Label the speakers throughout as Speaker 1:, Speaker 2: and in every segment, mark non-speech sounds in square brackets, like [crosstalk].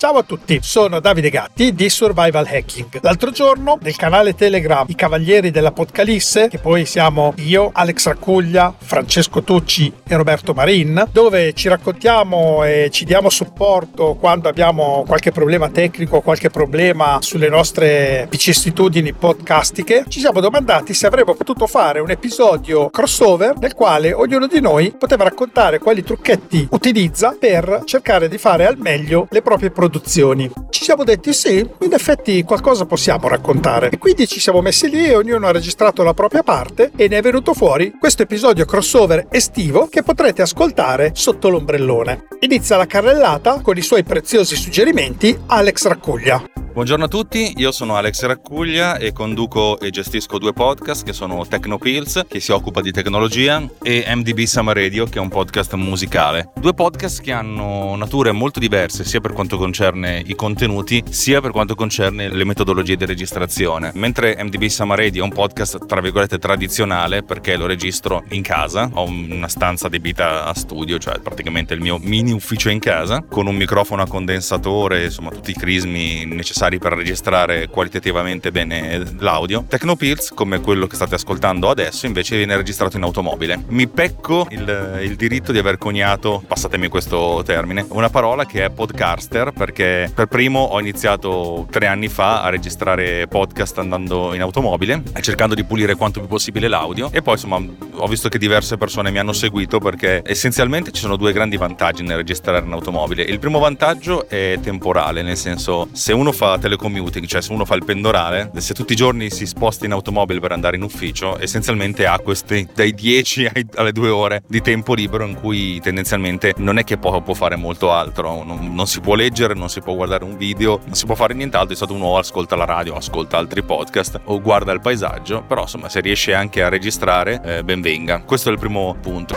Speaker 1: Ciao a tutti, sono Davide Gatti di Survival Hacking. L'altro giorno nel canale Telegram I Cavalieri dell'Apocalisse, che poi siamo io, Alex Raccuglia, Francesco Tucci e Roberto Marin, dove ci raccontiamo e ci diamo supporto quando abbiamo qualche problema tecnico, qualche problema sulle nostre vicissitudini podcastiche, ci siamo domandati se avremmo potuto fare un episodio crossover nel quale ognuno di noi poteva raccontare quali trucchetti utilizza per cercare di fare al meglio le proprie produzioni produzioni. Ci siamo detti sì, in effetti qualcosa possiamo raccontare. E quindi ci siamo messi lì e ognuno ha registrato la propria parte e ne è venuto fuori questo episodio crossover estivo che potrete ascoltare sotto l'ombrellone. Inizia la carrellata con i suoi preziosi suggerimenti Alex Raccuglia.
Speaker 2: Buongiorno a tutti, io sono Alex Raccuglia e conduco e gestisco due podcast che sono Tecnopills, che si occupa di tecnologia, e MDB Summer Radio, che è un podcast musicale. Due podcast che hanno nature molto diverse sia per quanto concerne i contenuti, sia per quanto concerne le metodologie di registrazione. Mentre MDB Summer Radio è un podcast tra virgolette tradizionale perché lo registro in casa, ho una stanza adibita a studio, cioè praticamente il mio mini ufficio in casa, con un microfono a condensatore, insomma tutti i crismi necessari per registrare qualitativamente bene l'audio. Tecnopills, come quello che state ascoltando adesso, invece viene registrato in automobile. Mi pecco il, il diritto di aver coniato, passatemi questo termine, una parola che è podcaster, perché per primo ho iniziato tre anni fa a registrare podcast andando in automobile, cercando di pulire quanto più possibile l'audio e poi insomma ho visto che diverse persone mi hanno seguito perché essenzialmente ci sono due grandi vantaggi nel registrare in automobile. Il primo vantaggio è temporale, nel senso se uno fa telecommuting, cioè se uno fa il pendolare, se tutti i giorni si sposta in automobile per andare in ufficio, essenzialmente ha questi dai 10 alle 2 ore di tempo libero in cui tendenzialmente non è che può, può fare molto altro, non, non, si può leggere, non si può guardare un video, non si può fare nient'altro, di stato uno ascolta la radio, ascolta altri podcast o guarda il paesaggio, però insomma se riesce anche a registrare, eh, ben venga. Questo è il primo punto.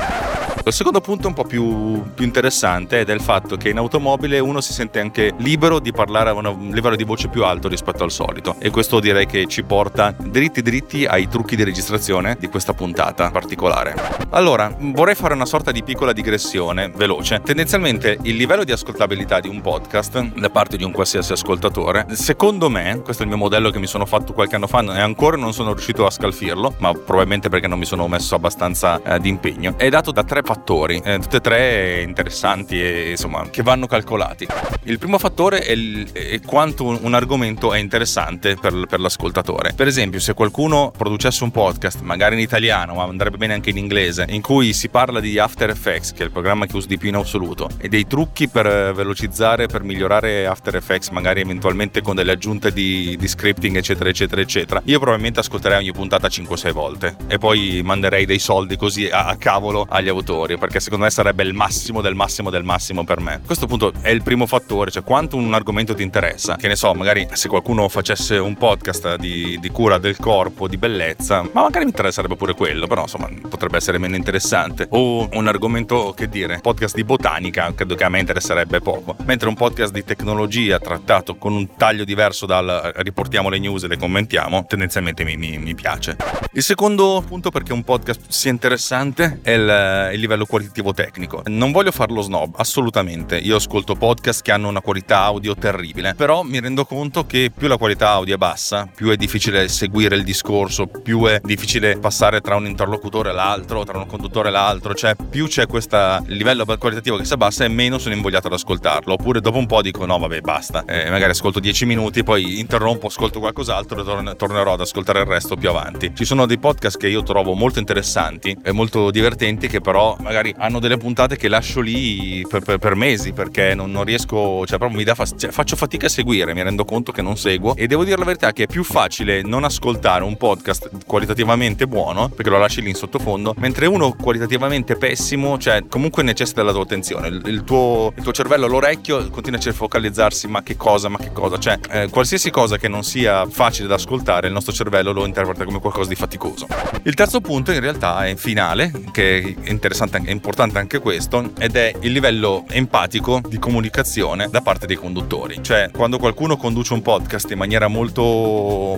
Speaker 2: Il secondo punto un po' più, più interessante è del fatto che in automobile uno si sente anche libero di parlare a un livello di voce più alto rispetto al solito e questo direi che ci porta dritti dritti ai trucchi di registrazione di questa puntata particolare. Allora, vorrei fare una sorta di piccola digressione veloce. Tendenzialmente il livello di ascoltabilità di un podcast da parte di un qualsiasi ascoltatore, secondo me, questo è il mio modello che mi sono fatto qualche anno fa e ancora non sono riuscito a scalfirlo, ma probabilmente perché non mi sono messo abbastanza eh, di impegno, è dato da tre fattori, eh, tutti e tre interessanti e insomma che vanno calcolati. Il primo fattore è, il, è quanto un, un, argomento è interessante per, per, l'ascoltatore. Per esempio, se qualcuno producesse un podcast, magari in italiano, ma andrebbe bene anche in inglese, in cui si parla di After Effects, che è il programma che uso di più in assoluto, e dei trucchi per velocizzare, per migliorare After Effects, magari eventualmente con delle aggiunte di, di scripting, eccetera, eccetera, eccetera, io probabilmente ascolterei ogni puntata 5-6 volte e poi manderei dei soldi così a, a cavolo agli autori perché secondo me sarebbe il massimo del massimo del massimo per me. Questo appunto è il primo fattore, cioè quanto un argomento ti interessa. Che ne so, magari se qualcuno facesse un podcast di, di cura del corpo, di bellezza, ma magari mi interesserebbe pure quello, però insomma potrebbe essere meno interessante. O un argomento, che dire, podcast di botanica, credo che a me interesserebbe poco. Mentre un podcast di tecnologia trattato con un taglio diverso dal riportiamo le news e le commentiamo, tendenzialmente mi, mi, mi piace. Il secondo punto perché un podcast sia interessante è il, il livello livello qualitativo tecnico. Non voglio farlo snob, assolutamente. Io ascolto podcast che hanno una qualità audio terribile, però mi rendo conto che più la qualità audio è bassa, più è difficile seguire il discorso, più è difficile passare tra un interlocutore e l'altro, tra un conduttore e l'altro, cioè più c'è questo livello qualitativo che si abbassa e meno sono invogliato ad ascoltarlo. Oppure dopo un po' dico no vabbè basta, eh, magari ascolto 10 minuti, poi interrompo, ascolto qualcos'altro e torn- tornerò ad ascoltare il resto più avanti. Ci sono dei podcast che io trovo molto interessanti e molto divertenti che però magari hanno delle puntate che lascio lì per, per, per mesi perché non, non, riesco, cioè proprio mi dà fast- cioè, faccio fatica a seguire, mi rendo conto che non seguo e devo dire la verità che è più facile non ascoltare un podcast qualitativamente buono perché lo lasci lì in sottofondo, mentre uno qualitativamente pessimo, cioè comunque necessita della tua attenzione, il, il, tuo, il tuo, cervello, l'orecchio continua a focalizzarsi ma che cosa, ma che cosa, cioè eh, qualsiasi cosa che non sia facile da ascoltare il nostro cervello lo interpreta come qualcosa di faticoso. Il terzo punto in realtà è finale, che è interessante è importante anche questo, ed è il livello empatico di comunicazione da parte dei conduttori. Cioè, quando qualcuno conduce un podcast in maniera molto,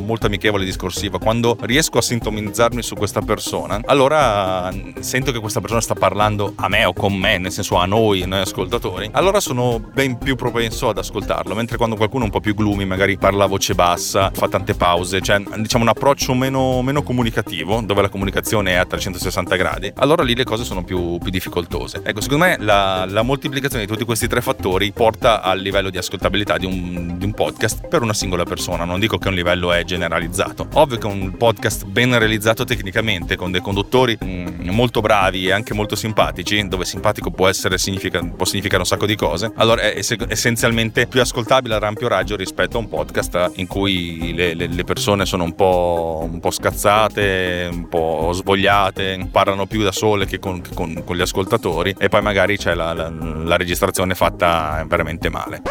Speaker 2: molto amichevole e discorsiva, quando riesco a sintonizzarmi su questa persona, allora sento che questa persona sta parlando a me o con me, nel senso a noi, noi ascoltatori, allora sono ben più propenso ad ascoltarlo, mentre quando qualcuno è un po' più gloomy, magari parla a voce bassa, fa tante pause, cioè diciamo un approccio meno, meno comunicativo, dove la comunicazione è a 360 gradi, allora lì le cose sono più, più difficoltose. Ecco, secondo me la, la, moltiplicazione di tutti questi tre fattori porta al livello di ascoltabilità di un, di un podcast per una singola persona. Non dico che un livello è generalizzato. Ovvio che un podcast ben realizzato tecnicamente, con dei conduttori mh, mm, molto bravi e anche molto simpatici, dove simpatico può, essere, significa, può significare un sacco di cose, allora è essenzialmente più ascoltabile ad ampio raggio rispetto a un podcast in cui le, le, le persone sono un po', un po', scazzate, un po' svogliate, parlano più da sole che con, con, con gli ascoltatori e poi magari c'è la, la, la registrazione fatta veramente male.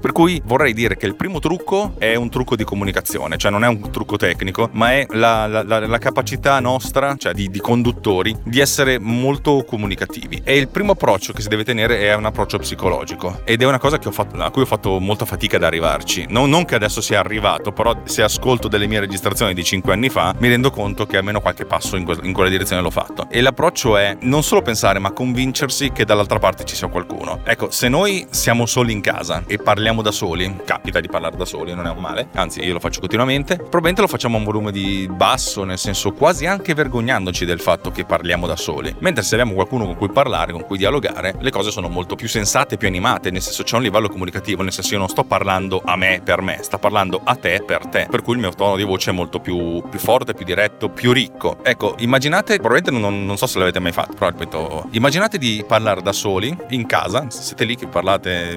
Speaker 2: Per cui vorrei dire che il primo trucco è un trucco di comunicazione, cioè non è un trucco tecnico, ma è la, la, la, la capacità nostra, cioè di, di, conduttori, di essere molto comunicativi. E il primo approccio che si deve tenere è un approccio psicologico ed è una cosa fatto, a cui ho fatto molta fatica ad arrivarci. Non, non, che adesso sia arrivato, però se ascolto delle mie registrazioni di 5 anni fa, mi rendo conto che almeno qualche passo in, que- in quella direzione l'ho fatto. E l'approccio è non solo pensare, ma convincersi che dall'altra parte ci sia qualcuno. Ecco, se noi siamo soli in casa e parliamo da soli, capita di parlare da soli, non è un male, anzi io lo faccio continuamente, probabilmente lo facciamo a un volume di basso, nel senso quasi anche vergognandoci del fatto che parliamo da soli. Mentre se abbiamo qualcuno con cui parlare, con cui dialogare, le cose sono molto più sensate, più animate, nel senso c'è un livello comunicativo, nel senso io non sto parlando a me per me, sta parlando a te per te, per cui il mio tono di voce è molto più, più forte, più diretto, più ricco. Ecco, immaginate, probabilmente non, non so se l'avete mai fatto, però ripeto, immaginate di parlare da soli in casa, siete lì che parlate,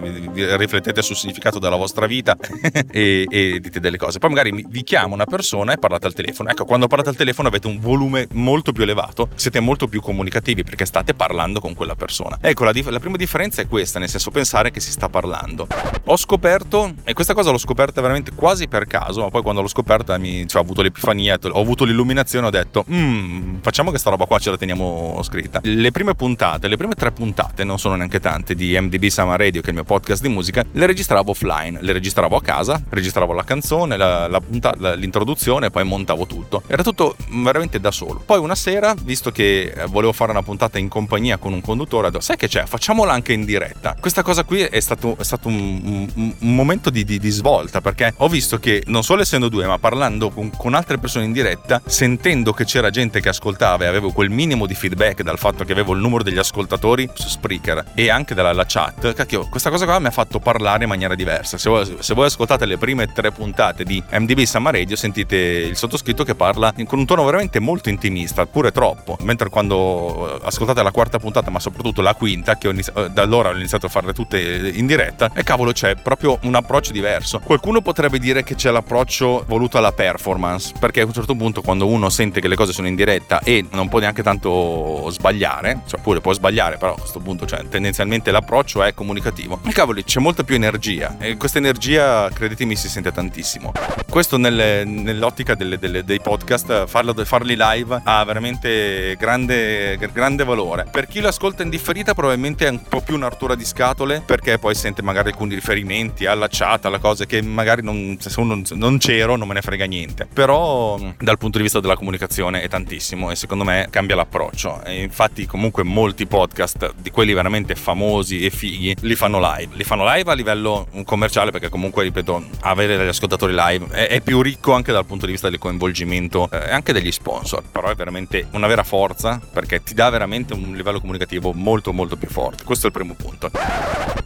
Speaker 2: riflettete sul significato della vostra vita [laughs] e, e, dite delle cose. Poi magari vi chiama una persona e parlate al telefono. Ecco, quando parlate al telefono avete un volume molto più elevato, siete molto più comunicativi perché state parlando con quella persona. Ecco, la, dif- la prima differenza è questa, nel senso pensare che si sta parlando. Ho scoperto, e questa cosa l'ho scoperta veramente quasi per caso, ma poi quando l'ho scoperta mi, cioè, ho avuto l'epifania, ho avuto l'illuminazione, ho detto, mm, facciamo che sta roba qua ce la teniamo scritta. Le prime puntate, le prime tre puntate, non sono neanche tante, di MDB Summer Radio, che è il mio podcast di musica, le registravo offline, le registravo a casa, registravo la canzone, la, la punta, la, l'introduzione poi montavo tutto. Era tutto veramente da solo. Poi una sera, visto che volevo fare una puntata in compagnia con un conduttore, ho detto, sai che c'è? Facciamola anche in diretta. Questa cosa qui è stato, è stato un, un, un, momento di, di, di, svolta perché ho visto che non solo essendo due, ma parlando con, con altre persone in diretta, sentendo che c'era gente che ascoltava e avevo quel minimo di feedback dal fatto che avevo il numero degli ascoltatori su Spreaker e anche dalla chat, cacchio, questa cosa qua mi ha fatto parlare in maniera diversa. Se voi, se voi ascoltate le prime tre puntate di MDB Summer Radio, sentite il sottoscritto che parla con un tono veramente molto intimista, pure troppo. Mentre quando ascoltate la quarta puntata, ma soprattutto la quinta, che iniziato, da allora ho iniziato a farle tutte in diretta, e cavolo, c'è proprio un approccio diverso. Qualcuno potrebbe dire che c'è l'approccio voluto alla performance, perché a un certo punto, quando uno sente che le cose sono in diretta e non può neanche tanto sbagliare, cioè pure può sbagliare, però a questo punto, cioè, tendenzialmente l'approccio è comunicativo. E cavoli, c'è molta più energia e questa energia, credetemi, si sente tantissimo. Questo nelle, nell'ottica delle, delle, dei podcast, farlo, farli live ha veramente grande, grande valore. Per chi lo ascolta in differita, probabilmente è un po' più un'artura di scatole, perché poi sente magari alcuni riferimenti alla chat, alla cosa che magari non, se uno non c'ero non me ne frega niente. Però dal punto di vista della comunicazione è tantissimo e secondo me cambia l'approccio. E infatti comunque molti podcast di quelli veramente famosi e fighi li fanno live. Li fanno live a livello commerciale perché comunque, ripeto, avere degli ascoltatori live è, è più ricco anche dal punto di vista del coinvolgimento eh, anche degli sponsor. Però è veramente una vera forza perché ti dà veramente un livello comunicativo molto molto più forte. Questo è il primo punto.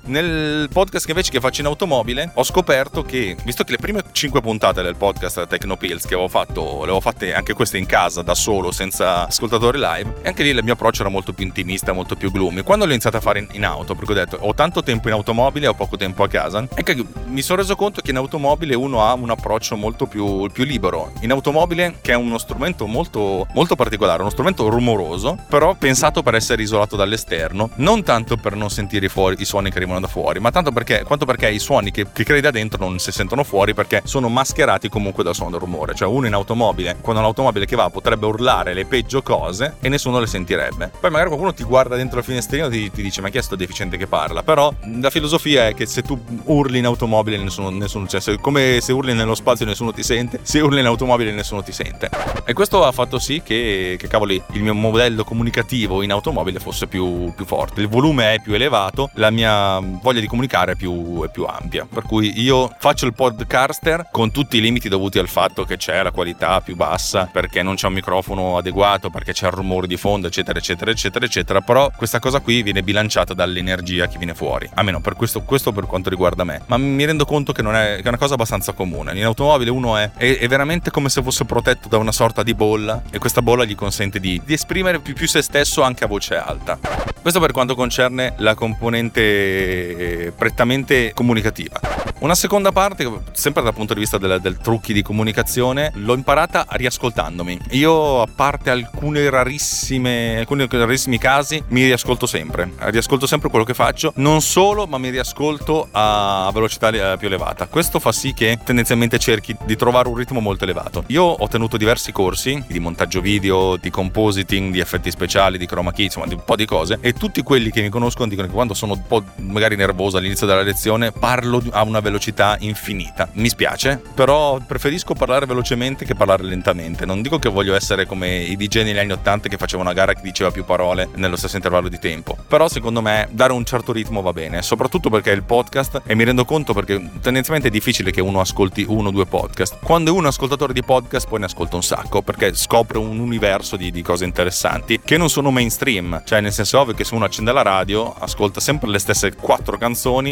Speaker 2: Nel podcast che invece che faccio in automobile ho scoperto che, visto che le prime 5 puntate del podcast Tecnopills che avevo fatto, le avevo fatte anche queste in casa da solo, senza ascoltatori live, e anche lì il mio approccio era molto più intimista, molto più gloomy. Quando l'ho iniziato a fare in, in auto, perché ho detto ho tanto tempo in automobile e ho poco tempo a casa, che mi sono reso conto che in automobile uno ha un approccio molto più, più libero. In automobile, che è uno strumento molto, molto particolare, uno strumento rumoroso, però pensato per essere isolato dall'esterno, non tanto per non sentire fuori i suoni che arrivano da fuori, ma tanto perché, quanto perché i suoni che, che crei da dentro non si sentono fuori perché sono mascherati comunque dal suono del rumore. Cioè uno in automobile, quando l'automobile che va potrebbe urlare le peggio cose e nessuno le sentirebbe. Poi magari qualcuno ti guarda dentro il finestrino e ti, ti dice ma chi è sto deficiente che parla? Però la filosofia è che se tu urli in automobile nessuno, nessuno cioè, se, come se urli nello spazio nessuno ti sente, se urli in automobile nessuno ti sente. E questo ha fatto sì che, che cavoli, il mio modello comunicativo in automobile fosse più, più forte. Il volume è più elevato, la mia voglia di comunicare è più, è più ampia. Per cui io faccio il podcaster con tutti i limiti dovuti al fatto che c'è la qualità più bassa, perché non c'è un microfono adeguato, perché c'è il rumore di fondo, eccetera, eccetera, eccetera, eccetera. Però questa cosa qui viene bilanciata dall'energia che viene fuori. Almeno per questo, questo per quanto riguarda me. Ma mi rendo conto che, è, che è una cosa abbastanza comune. In automobile uno è, è, è, veramente come se fosse protetto da una sorta di bolla e questa bolla gli consente di, di esprimere più, più se stesso anche a voce alta. Questo per quanto concerne la componente eh, prettamente comunicativa. Una seconda parte, sempre dal punto di vista del, del trucchi di comunicazione, l'ho imparata riascoltandomi. Io, a parte alcuni rarissimi casi, mi riascolto sempre. Riascolto sempre quello che faccio, non solo, ma mi riascolto a velocità eh, più elevata. Questo fa sì che tendenzialmente cerchi di trovare un ritmo molto elevato. Io ho tenuto diversi corsi di montaggio video, di compositing, di effetti speciali, di chroma key, insomma, di un po' di cose. E tutti quelli che mi conoscono dicono che quando sono un po' magari nervoso all'inizio della lezione parlo a una velocità infinita. Mi spiace, però preferisco parlare velocemente che parlare lentamente. Non dico che voglio essere come i DJ negli anni 80 che facevano una gara che diceva più parole nello stesso intervallo di tempo. Però secondo me dare un certo ritmo va bene, soprattutto perché è il podcast e mi rendo conto perché tendenzialmente è difficile che uno ascolti uno o due podcast. Quando è un ascoltatore di podcast poi ne ascolta un sacco perché scopre un universo di, di cose interessanti che non sono mainstream. Cioè nel senso ovvio che se uno accende la radio ascolta sempre le stesse quattro canzoni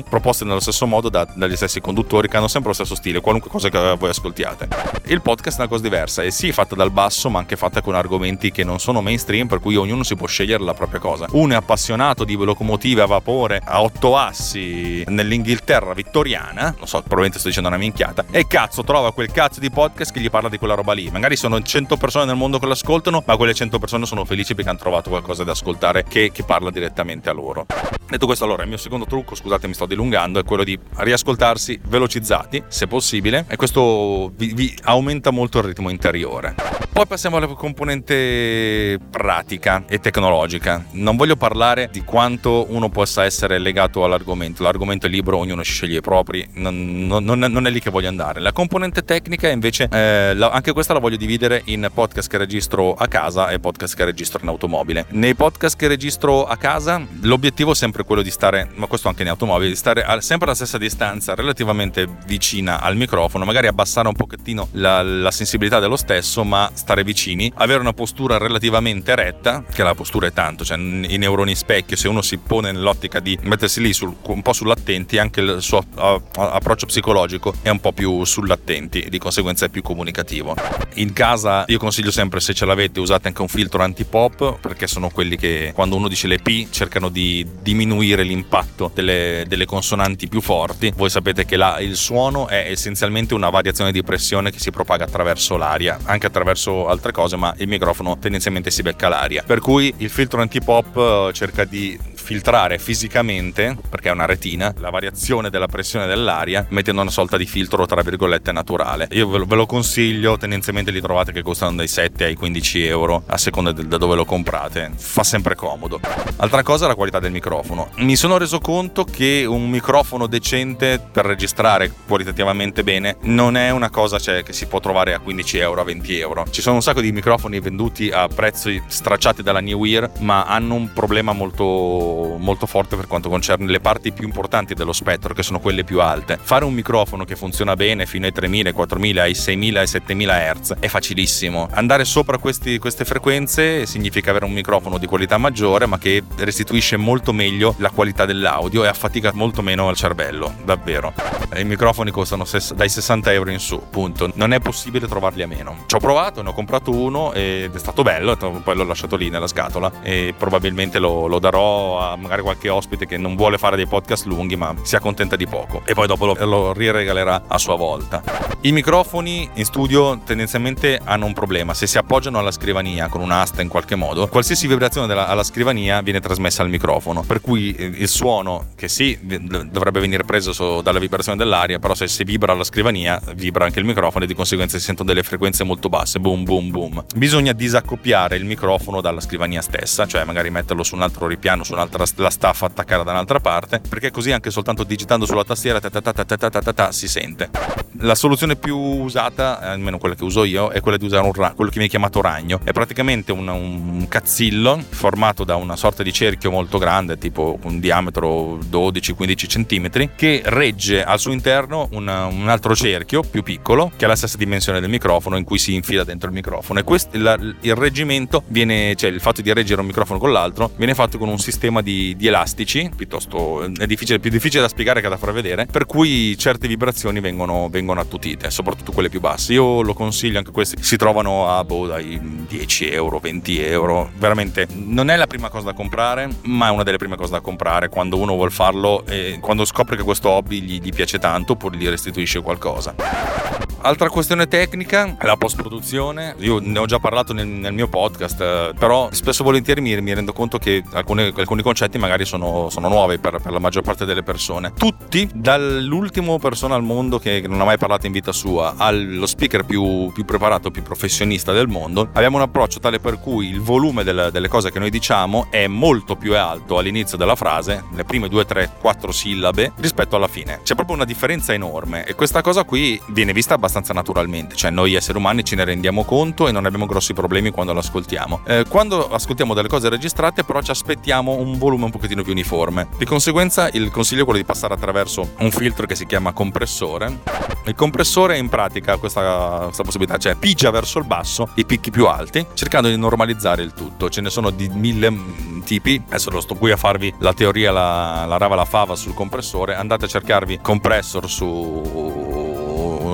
Speaker 2: proposte nello stesso modo da, dagli stessi conduttori che hanno sempre lo stesso stile, qualunque cosa che voi ascoltiate. Il podcast è una cosa diversa e sì, fatta dal basso, ma anche fatta con argomenti che non sono mainstream, per cui ognuno si può scegliere la propria cosa. Uno è appassionato di locomotive a vapore a otto assi nell'Inghilterra vittoriana, non so, probabilmente sto dicendo una minchiata, e cazzo trova quel cazzo di podcast che gli parla di quella roba lì. Magari sono 100 persone nel mondo che l'ascoltano, ma quelle 100 persone sono felici perché hanno trovato qualcosa da ascoltare che, che parla direttamente a loro. Detto questo, allora, il mio secondo trucco, scusate mi sto dilungando, è quello di riascoltarsi velocizzati, se possibile, e questo vi, vi aumenta molto il ritmo interiore. Poi passiamo alla componente pratica e tecnologica. Non voglio parlare di quanto uno possa essere legato all'argomento, l'argomento è libero, ognuno sceglie i propri, non, non, non, è, lì che voglio andare. La componente tecnica invece, eh, la, anche questa la voglio dividere in podcast che registro a casa e podcast che registro in automobile. Nei podcast che registro a casa l'obiettivo è sempre quello di stare, ma questo anche in automobile, di stare sempre alla stessa distanza, relativamente vicina al microfono, magari abbassare un pochettino la, la sensibilità dello stesso, ma stare vicini, avere una postura relativamente retta, che la postura è tanto, cioè i neuroni specchio, se uno si pone nell'ottica di mettersi lì sul, un po' sull'attenti, anche il suo approccio psicologico è un po' più sull'attenti e di conseguenza è più comunicativo. In casa io consiglio sempre se ce l'avete usate anche un filtro anti-pop perché sono quelli che quando uno dice le P cercano di diminuire l'impatto delle, delle consonanti più forti. Voi sapete che la, il suono è essenzialmente una variazione di pressione che si propaga attraverso l'aria, anche attraverso altre cose, ma il microfono tendenzialmente si becca l'aria. Per cui il filtro anti-pop eh, cerca di filtrare fisicamente, perché è una retina, la variazione della pressione dell'aria mettendo una sorta di filtro tra virgolette naturale. Io ve lo, ve lo consiglio, tendenzialmente li trovate che costano dai 7 ai 15 euro a seconda da dove lo comprate. Fa sempre comodo. Altra cosa è la qualità del microfono. Mi sono reso conto che un microfono decente per registrare qualitativamente bene non è una cosa cioè, che si può trovare a 15 euro, a 20 euro. Ci sono un sacco di microfoni venduti a prezzi stracciati dalla New Ear, ma hanno un problema molto molto, forte per quanto concerne le parti più importanti dello spettro, che sono quelle più alte. Fare un microfono che funziona bene fino ai 3000, 4000, ai 6000 e 7000 Hz è facilissimo. Andare sopra questi, queste frequenze significa avere un microfono di qualità maggiore, ma che restituisce molto meglio la qualità dell'audio e affatica molto meno il cervello, davvero. I microfoni costano ses- dai 60 euro in su, punto. Non è possibile trovarli a meno. Ci ho provato, ne ho comprato uno ed è stato bello, poi l'ho lasciato lì nella scatola e probabilmente lo, lo darò magari qualche ospite che non vuole fare dei podcast lunghi ma si accontenta di poco e poi dopo lo, lo riregalerà a sua volta. I microfoni in studio tendenzialmente hanno un problema, se si appoggiano alla scrivania con un'asta in qualche modo, qualsiasi vibrazione della, alla scrivania viene trasmessa al microfono, per cui eh, il suono che sì dovrebbe venire preso dalla vibrazione dell'aria, però se si vibra alla scrivania vibra anche il microfono e di conseguenza si sentono delle frequenze molto basse, boom boom boom. Bisogna disaccoppiare il microfono dalla scrivania stessa, cioè magari metterlo su un altro ripiano, su un'altra la staffa attaccata da un'altra parte, perché così anche soltanto digitando sulla tastiera ta ta ta si sente. La soluzione più usata, almeno quella che uso io, è quella di usare un ra- quello che viene chiamato ragno. È praticamente un, un cazzillo formato da una sorta di cerchio molto grande, tipo un diametro 12-15 cm, che regge al suo interno una, un altro cerchio più piccolo, che ha la stessa dimensione del microfono, in cui si infila dentro il microfono. E questo, la, il reggimento viene, cioè il fatto di reggere un microfono con l'altro, viene fatto con un sistema di, di elastici, piuttosto è difficile, più difficile da spiegare che da far vedere, per cui certe vibrazioni vengono, vengono attutite, soprattutto quelle più basse. Io lo consiglio, anche questi si trovano a boh, dai 10 euro, 20 euro. Veramente non è la prima cosa da comprare, ma è una delle prime cose da comprare quando uno vuole farlo e quando scopre che questo hobby gli, gli piace tanto oppure gli restituisce qualcosa. Altra questione tecnica è la post-produzione. Io ne ho già parlato nel, nel mio podcast, eh, però spesso e volentieri mi, mi, rendo conto che alcune, alcuni concetti magari sono, sono nuovi per, per, la maggior parte delle persone. Tutti, dall'ultimo persona al mondo che non ha mai parlato in vita sua allo speaker più, più preparato, più professionista del mondo, abbiamo un approccio tale per cui il volume del, delle cose che noi diciamo è molto più alto all'inizio della frase, le prime due, tre, quattro sillabe, rispetto alla fine. C'è proprio una differenza enorme e questa cosa qui viene vista abbastanza abbastanza naturalmente, cioè noi esseri umani ce ne rendiamo conto e non abbiamo grossi problemi quando l'ascoltiamo. Eh, quando ascoltiamo delle cose registrate però ci aspettiamo un volume un pochettino più uniforme. Di conseguenza il consiglio è quello di passare attraverso un filtro che si chiama compressore. Il compressore in pratica questa, questa possibilità, cioè pigia verso il basso i picchi più alti, cercando di normalizzare il tutto. Ce ne sono di mille mm, tipi, adesso lo sto qui a farvi la teoria, la, la rava, la fava sul compressore, andate a cercarvi compressor su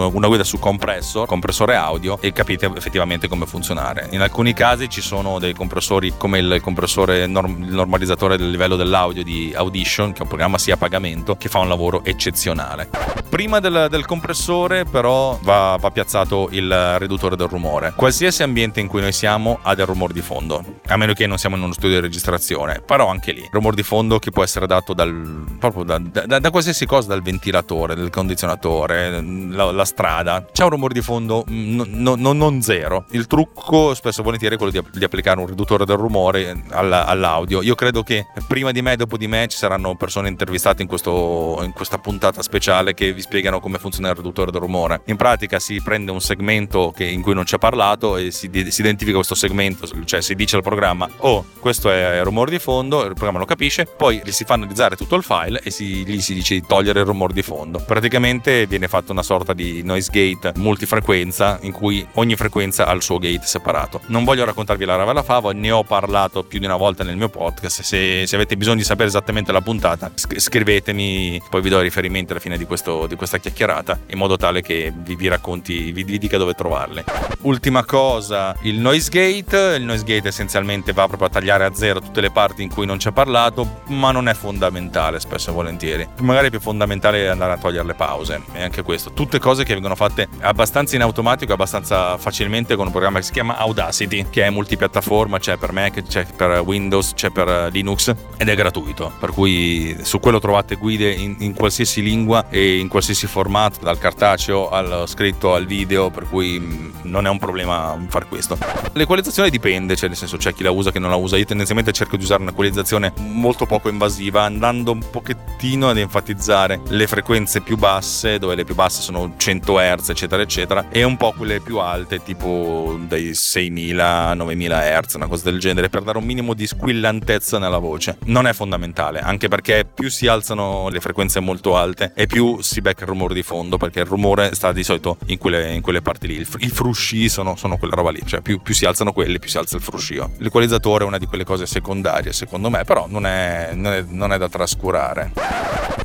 Speaker 2: una guida su compressor, compressore audio e capite effettivamente come funzionare. In alcuni casi ci sono dei compressori come il compressore norm- normalizzatore del livello dell'audio di Audition, che è un programma sia a pagamento, che fa un lavoro eccezionale. Prima del, del compressore però va, va, piazzato il riduttore del rumore. Qualsiasi ambiente in cui noi siamo ha del rumore di fondo, a meno che non siamo in uno studio di registrazione, però anche lì, rumore di fondo che può essere dato dal, proprio da, da, da qualsiasi cosa, dal ventilatore, dal condizionatore, la, la strada, c'è un rumore di fondo no, no, no, non zero. Il trucco spesso e volentieri è quello di, di applicare un riduttore del rumore alla, all'audio. Io credo che prima di me e dopo di me ci saranno persone intervistate in, questo, in questa puntata speciale che vi spiegano come funziona il riduttore del rumore. In pratica si prende un segmento che, in cui non c'è parlato e si, si, identifica questo segmento, cioè si dice al programma oh questo è il rumore di fondo, il programma lo capisce, poi si fa analizzare tutto il file e si, gli si dice di togliere il rumore di fondo. Praticamente viene fatta una sorta di noise gate multifrequenza in cui ogni frequenza ha il suo gate separato. Non voglio raccontarvi la rava la fava, ne ho parlato più di una volta nel mio podcast. Se, se avete bisogno di sapere esattamente la puntata, scrivetemi, poi vi do i riferimenti alla fine di, questo, di questa chiacchierata in modo tale che vi, vi racconti, vi, vi dica dove trovarle. Ultima cosa, il noise gate. Il noise gate essenzialmente va proprio a tagliare a zero tutte le parti in cui non c'è parlato, ma non è fondamentale spesso e volentieri. Magari è più fondamentale andare a togliere le pause. E anche questo, tutte cose che vengono fatte abbastanza in automatico, abbastanza facilmente con un programma che si chiama Audacity, che è multipiattaforma, c'è per Mac, c'è per Windows, c'è per Linux ed è gratuito. Per cui su quello trovate guide in, in qualsiasi lingua e in qualsiasi formato, dal cartaceo al scritto al video, per cui mm, non è un problema fare questo. L'equalizzazione dipende, cioè nel senso c'è chi la usa, chi non la usa. Io tendenzialmente cerco di usare un'equalizzazione molto poco invasiva, andando un pochettino ad enfatizzare le frequenze più basse, dove le più basse sono 100 Hz, eccetera, eccetera, e un po' quelle più alte, tipo dai 6000 9000 Hz, una cosa del genere, per dare un minimo di squillantezza nella voce. Non è fondamentale, anche perché più si alzano le frequenze molto alte e più si becca il rumore di fondo, perché il rumore sta di solito in quelle, in quelle parti lì. I frusci sono, sono, quella roba lì, cioè più, più, si alzano quelli, più si alza il fruscio. L'equalizzatore è una di quelle cose secondarie, secondo me, però non è, non è, non è da trascurare.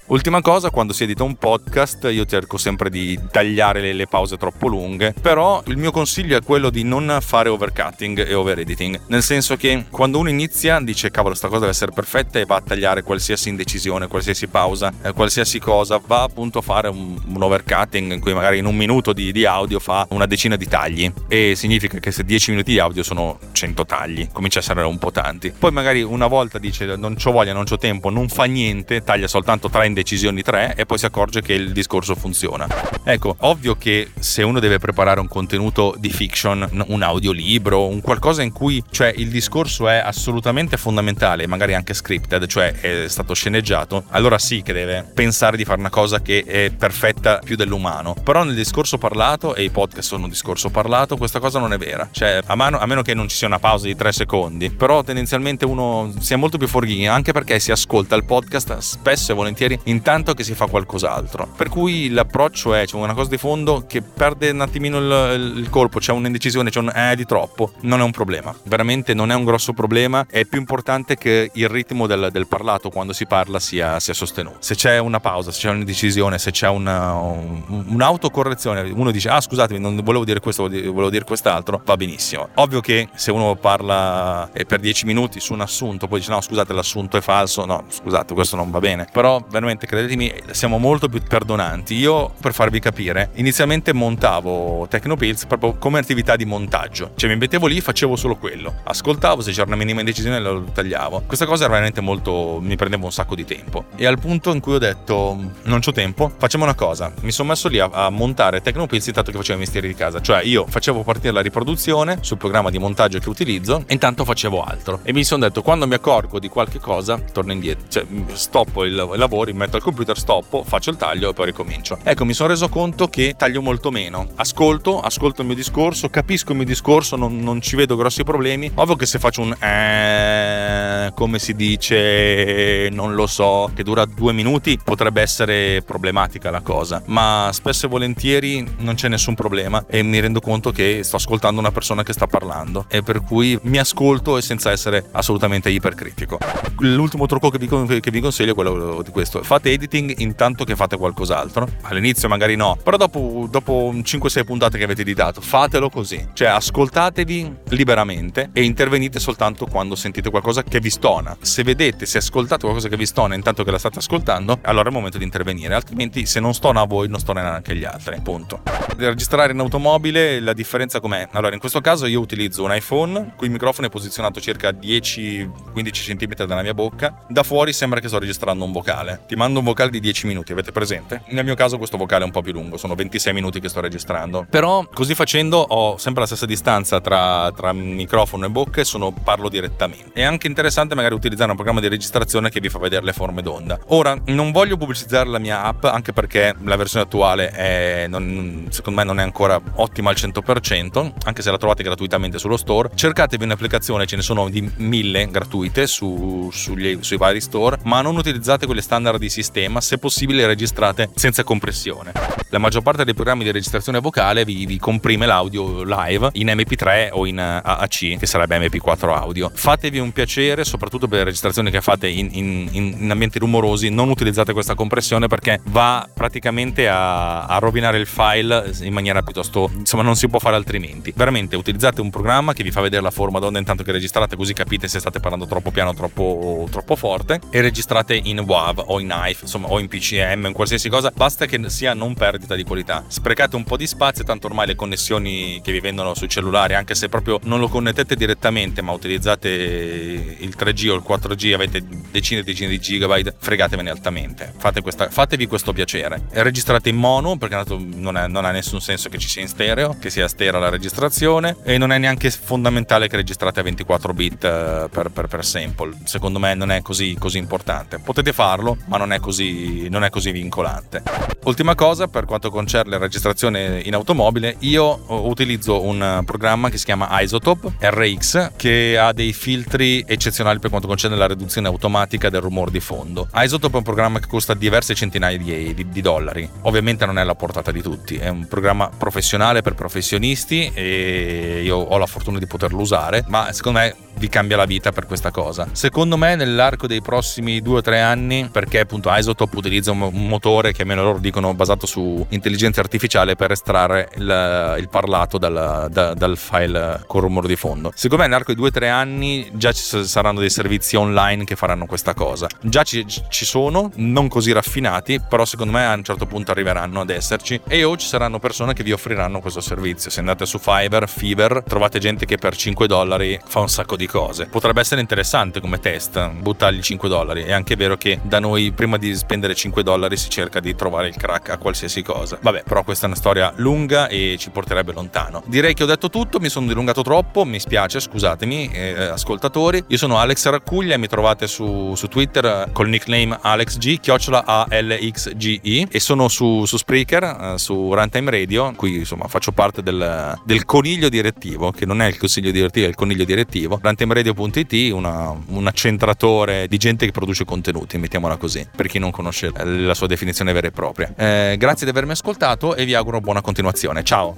Speaker 2: Ultima cosa, quando si edita un podcast io cerco sempre di tagliare le, le pause troppo lunghe, però il mio consiglio è quello di non fare overcutting e over editing, nel senso che quando uno inizia dice cavolo sta cosa deve essere perfetta e va a tagliare qualsiasi indecisione, qualsiasi pausa, eh, qualsiasi cosa, va appunto a fare un, un overcutting in cui magari in un minuto di, di, audio fa una decina di tagli e significa che se 10 minuti di audio sono 100 tagli, comincia a essere un po' tanti. Poi magari una volta dice non c'ho voglia, non c'ho tempo, non fa niente, taglia soltanto tre indecisioni, tre e poi si accorge che il discorso funziona. Ecco, ovvio che se uno deve preparare un contenuto di fiction, un audiolibro, un qualcosa in cui cioè il discorso è assolutamente fondamentale, magari anche scripted, cioè è stato sceneggiato, allora sì che deve pensare di fare una cosa che è perfetta più dell'umano. Però nel discorso parlato, e i podcast sono un discorso parlato, questa cosa non è vera. Cioè, a, mano, a meno che non ci sia una pausa di tre secondi, però tendenzialmente uno sia molto più forghini, anche perché si ascolta il podcast spesso e volentieri intanto che si fa qualcos'altro. Per cui l'approccio è, c'è una cosa di fondo che perde un attimino il, il colpo, c'è un'indecisione, c'è un eh di troppo, non è un problema. Veramente non è un grosso problema, è più importante che il ritmo del, del parlato quando si parla sia, sia, sostenuto. Se c'è una pausa, se c'è un'indecisione, se c'è una, un, un'autocorrezione, uno dice ah scusatemi non volevo dire questo, volevo dire quest'altro, va benissimo. Ovvio che se uno parla eh, per 10 minuti su un assunto, poi dice no scusate l'assunto è falso, no scusate questo non va bene, però veramente credetemi siamo molto più perdonanti. Io per farvi capire, inizialmente montavo Tecnopills proprio come attività di montaggio, cioè mi mettevo lì, facevo solo quello, ascoltavo, se c'era una minima indecisione lo tagliavo. Questa cosa era veramente molto, mi prendeva un sacco di tempo. E al punto in cui ho detto non ho tempo, facciamo una cosa, mi sono messo lì a, a montare Tecnopills intanto che facevo i mestieri di casa, cioè io facevo partire la riproduzione sul programma di montaggio che utilizzo e intanto facevo altro. E mi sono detto quando mi accorgo di qualche cosa torno indietro, cioè stoppo il, lavoro, metto al computer, stoppo, faccio il taglio e poi ricomincio. Ecco, mi sono reso conto che taglio molto meno. Ascolto, ascolto il mio discorso, capisco il mio discorso, non, non ci vedo grossi problemi. Ovvio che se faccio un eh, come si dice, non lo so, che dura due minuti, potrebbe essere problematica la cosa. Ma spesso e volentieri non c'è nessun problema e mi rendo conto che sto ascoltando una persona che sta parlando e per cui mi ascolto e senza essere assolutamente ipercritico. L'ultimo trucco che vi, che vi consiglio è quello di questo. Fate editing intanto che fate qualcos'altro. All'inizio magari no, però dopo, dopo 5-6 puntate che avete editato, fatelo così. Cioè ascoltatevi liberamente e intervenite soltanto quando sentite qualcosa che vi stona. Se vedete, se ascoltate qualcosa che vi stona intanto che la state ascoltando, allora è il momento di intervenire. Altrimenti se non stona a voi, non stona neanche agli altri. Punto. Registrare in automobile, la differenza com'è? Allora, in questo caso io utilizzo un iPhone, cui il microfono è posizionato circa 10-15 cm dalla mia bocca. Da fuori sembra che sto registrando un vocale. Ti mando un vocale di 10 minuti, avete presente? Nel mio caso questo vocale è un po' più lungo, sono 26 minuti che sto registrando. Però così facendo ho sempre la stessa distanza tra, tra microfono e bocca e sono, parlo direttamente. È anche interessante magari utilizzare un programma di registrazione che vi fa vedere le forme d'onda. Ora, non voglio pubblicizzare la mia app anche perché la versione attuale è, non, secondo me non è ancora ottima al 100%, anche se la trovate gratuitamente sullo store. Cercatevi un'applicazione, ce ne sono di mille gratuite su, sugli, sui vari store, ma non utilizzate quelle standard di sistema, se possibile registrate senza compressione. La maggior parte dei programmi di registrazione vocale vi, vi comprime l'audio live in MP3 o in AAC, che sarebbe MP4 audio. Fatevi un piacere, soprattutto per le registrazioni che fate in, in, in ambienti rumorosi, non utilizzate questa compressione perché va praticamente a, a rovinare il file in maniera piuttosto insomma non si può fare altrimenti. Veramente utilizzate un programma che vi fa vedere la forma d'onda intanto che registrate così capite se state parlando troppo piano o troppo, troppo forte e registrate in WAV o in IFE insomma o in PCM in qualsiasi cosa. Basta che sia non perdita di qualità sprecate un po' di spazio tanto ormai le connessioni che vi vendono sui cellulari anche se proprio non lo connettete direttamente ma utilizzate il 3G o il 4G avete decine e decine di gigabyte fregatevene altamente Fate questa, fatevi questo piacere registrate in mono perché non, è, non ha nessun senso che ci sia in stereo, che sia stereo la registrazione e non è neanche fondamentale che registrate a 24 bit eh, per, per, per sample. Secondo me non è così, così importante. Potete farlo, ma non è così, non è così vincolante. Ultima cosa, per quanto quanto concerne la registrazione in automobile, io utilizzo un programma che si chiama Isotope RX che ha dei filtri eccezionali per quanto concerne la riduzione automatica del rumore di fondo. Isotope è un programma che costa diverse centinaia di, di, di dollari. Ovviamente non è alla portata di tutti, è un programma professionale per professionisti e io ho la fortuna di poterlo usare, ma secondo me vi cambia la vita per questa cosa. Secondo me nell'arco dei prossimi due o tre anni, perché appunto Isotope utilizza un motore che almeno loro dicono basato su intelligenza artificiale per estrarre il, il parlato dal, da, dal, file con rumore di fondo. Secondo me nell'arco di due o tre anni già ci saranno dei servizi online che faranno questa cosa. Già ci, ci sono, non così raffinati, però secondo me a un certo punto arriveranno ad esserci e o ci saranno persone che vi offriranno questo servizio. Se andate su Fiverr, Fiverr, trovate gente che per 5 dollari fa un sacco di cose. Potrebbe essere interessante come test, buttargli 5 dollari. È anche vero che da noi prima di spendere 5 dollari si cerca di trovare il crack a qualsiasi cosa. Vabbè, però questa è una storia lunga e ci porterebbe lontano. Direi che ho detto tutto, mi sono dilungato troppo, mi spiace, scusatemi, eh, ascoltatori. Io sono Alex Raccuglia, mi trovate su, su Twitter col nickname AlexG, chiocciola ALXGI e sono su, su Spreaker, eh, su Runtime Radio, qui insomma faccio parte del, del coniglio direttivo, che non è il consiglio direttivo, è il coniglio direttivo. Runtimeradio.it, un accentratore di gente che produce contenuti, mettiamola così, per chi non conosce la sua definizione vera e propria. Eh, grazie di avermi ascoltato e vi auguro buona continuazione. Ciao!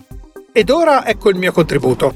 Speaker 1: Ed ora ecco il mio contributo.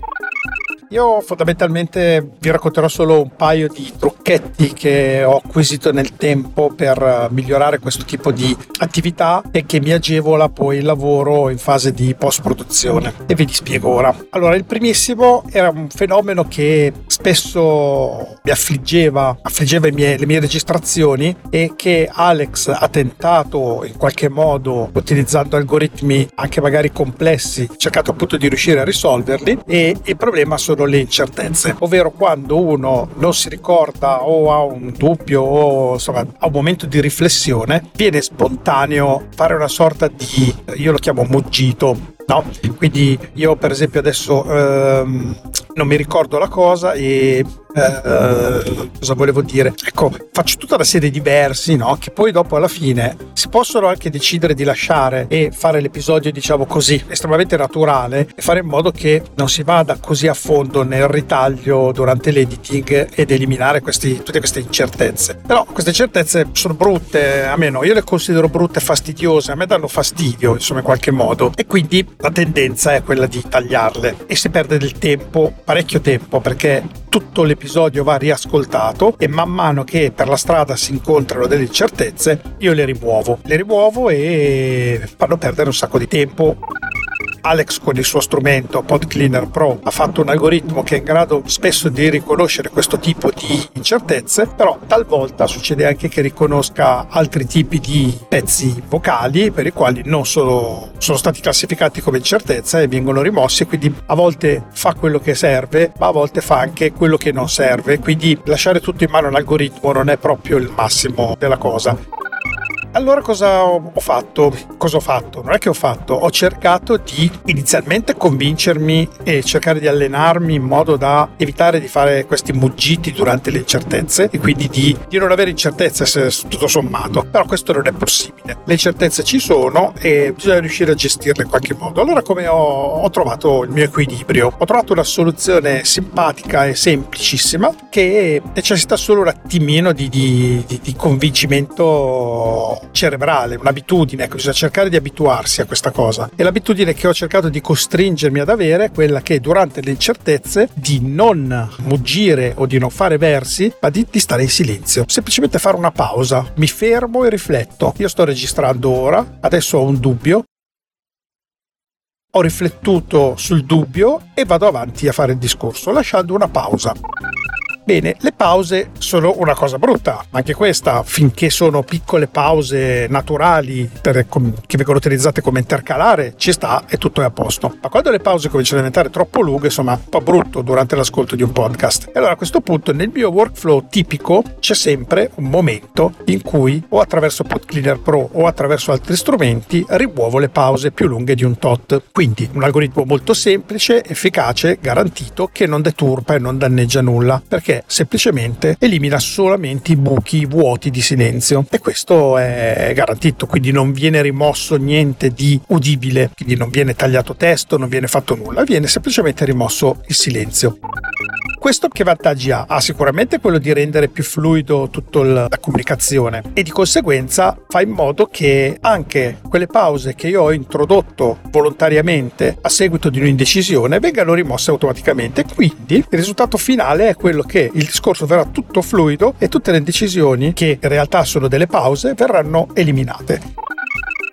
Speaker 1: Io fondamentalmente vi racconterò solo un paio di trucchetti che ho acquisito nel tempo per eh, migliorare questo tipo di attività e che mi agevola poi il lavoro in fase di post produzione e vi spiego ora. Allora, il primissimo era un fenomeno che spesso mi affliggeva, affliggeva mie, le mie registrazioni e che Alex ha tentato in qualche modo utilizzando algoritmi anche magari complessi, cercato appunto di riuscire a risolverli e il problema sono sono le incertezze, ovvero quando uno non si ricorda o ha un dubbio o insomma ha un momento di riflessione, viene spontaneo fare una sorta di, io lo chiamo muggito, no? Quindi io per esempio adesso ehm, non mi ricordo la cosa e eh, cosa volevo dire? Ecco, faccio tutta una serie di versi, no? Che poi dopo alla fine si possono anche decidere di lasciare e fare l'episodio, diciamo così, estremamente naturale e fare in modo che non si vada così a fondo nel ritaglio durante l'editing ed eliminare questi, tutte queste incertezze. Però queste incertezze sono brutte, a me no, io le considero brutte fastidiose, a me danno fastidio, insomma, in qualche modo. E quindi la tendenza è quella di tagliarle e si perde del tempo, parecchio tempo, perché tutto l'episodio va riascoltato e man mano che per la strada si incontrano delle incertezze io le rimuovo. Le rimuovo e fanno perdere un sacco di tempo Alex con il suo strumento PodCleaner Pro ha fatto un algoritmo che è in grado spesso di riconoscere questo tipo di incertezze, però talvolta succede anche che riconosca altri tipi di pezzi vocali per i quali non sono, sono stati classificati come incertezza e vengono rimossi, quindi a volte fa quello che serve, ma a volte fa anche quello che non serve, quindi lasciare tutto in mano all'algoritmo non è proprio il massimo della cosa. Allora cosa ho fatto? Cosa ho fatto? Non è che ho fatto, ho cercato di inizialmente convincermi e cercare di allenarmi in modo da evitare di fare questi muggiti durante le incertezze e quindi di, di non avere incertezze se, tutto sommato. Però questo non è possibile. Le incertezze ci sono e bisogna riuscire a gestirle in qualche modo. Allora come ho, ho trovato il mio equilibrio? Ho trovato una soluzione simpatica e semplicissima che necessita solo un attimino di, di, di, di convincimento cerebrale, un'abitudine, ecco, bisogna cercare di abituarsi a questa cosa. E l'abitudine che ho cercato di costringermi ad avere è quella che durante le incertezze di non muggire o di non fare versi, ma di, di stare in silenzio. Semplicemente fare una pausa, mi fermo e rifletto. Io sto registrando ora, adesso ho un dubbio, ho riflettuto sul dubbio e vado avanti a fare il discorso, lasciando una pausa. Bene, le pause sono una cosa brutta, anche questa, finché sono piccole pause naturali per, che vengono utilizzate come intercalare, ci sta e tutto è a posto. Ma quando le pause cominciano a diventare troppo lunghe, insomma, un po' brutto durante l'ascolto di un podcast. E allora a questo punto nel mio workflow tipico c'è sempre un momento in cui o attraverso PodCleaner Pro o attraverso altri strumenti rimuovo le pause più lunghe di un tot. Quindi un algoritmo molto semplice, efficace, garantito, che non deturpa e non danneggia nulla. Perché semplicemente elimina solamente i buchi vuoti di silenzio e questo è garantito, quindi non viene rimosso niente di udibile, quindi non viene tagliato testo, non viene fatto nulla, viene semplicemente rimosso il silenzio. Questo che vantaggi ha? Ha sicuramente quello di rendere più fluido tutta la comunicazione e di conseguenza fa in modo che anche quelle pause che io ho introdotto volontariamente a seguito di un'indecisione vengano rimosse automaticamente. Quindi il risultato finale è quello che il discorso verrà tutto fluido e tutte le indecisioni, che in realtà sono delle pause, verranno eliminate.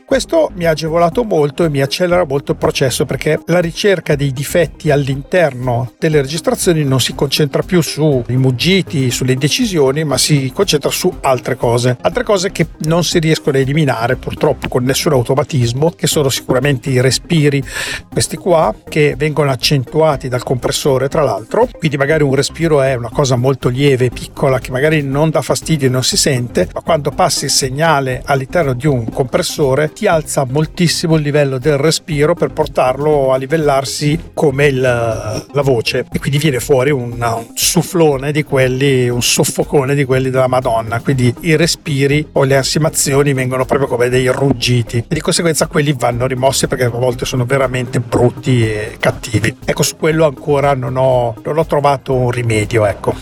Speaker 1: Questo mi ha agevolato molto e mi accelera molto il processo perché la ricerca dei difetti all'interno delle registrazioni non si concentra più sui muggiti, sulle indecisioni, ma si concentra su altre cose. Altre cose che non si riescono a eliminare purtroppo con nessun automatismo, che sono sicuramente i respiri, questi qua, che vengono accentuati dal compressore tra l'altro. Quindi magari un respiro è una cosa molto lieve, piccola, che magari non dà fastidio e non si sente, ma quando passi il segnale all'interno di un compressore ti alza moltissimo il livello del respiro per portarlo a livellarsi come il, la voce. E quindi viene fuori un, un sufflone di quelli, un soffocone di quelli della Madonna, quindi i respiri o le ansimazioni vengono proprio come dei ruggiti. E di conseguenza quelli vanno rimossi perché a volte sono veramente brutti e cattivi. Ecco, su quello ancora non ho, non ho trovato un rimedio, ecco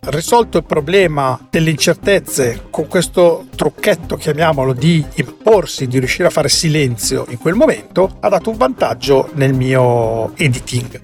Speaker 1: risolto il problema delle incertezze con questo trucchetto, chiamiamolo, di imporsi, di riuscire a fare silenzio in quel momento, ha dato un vantaggio nel mio editing.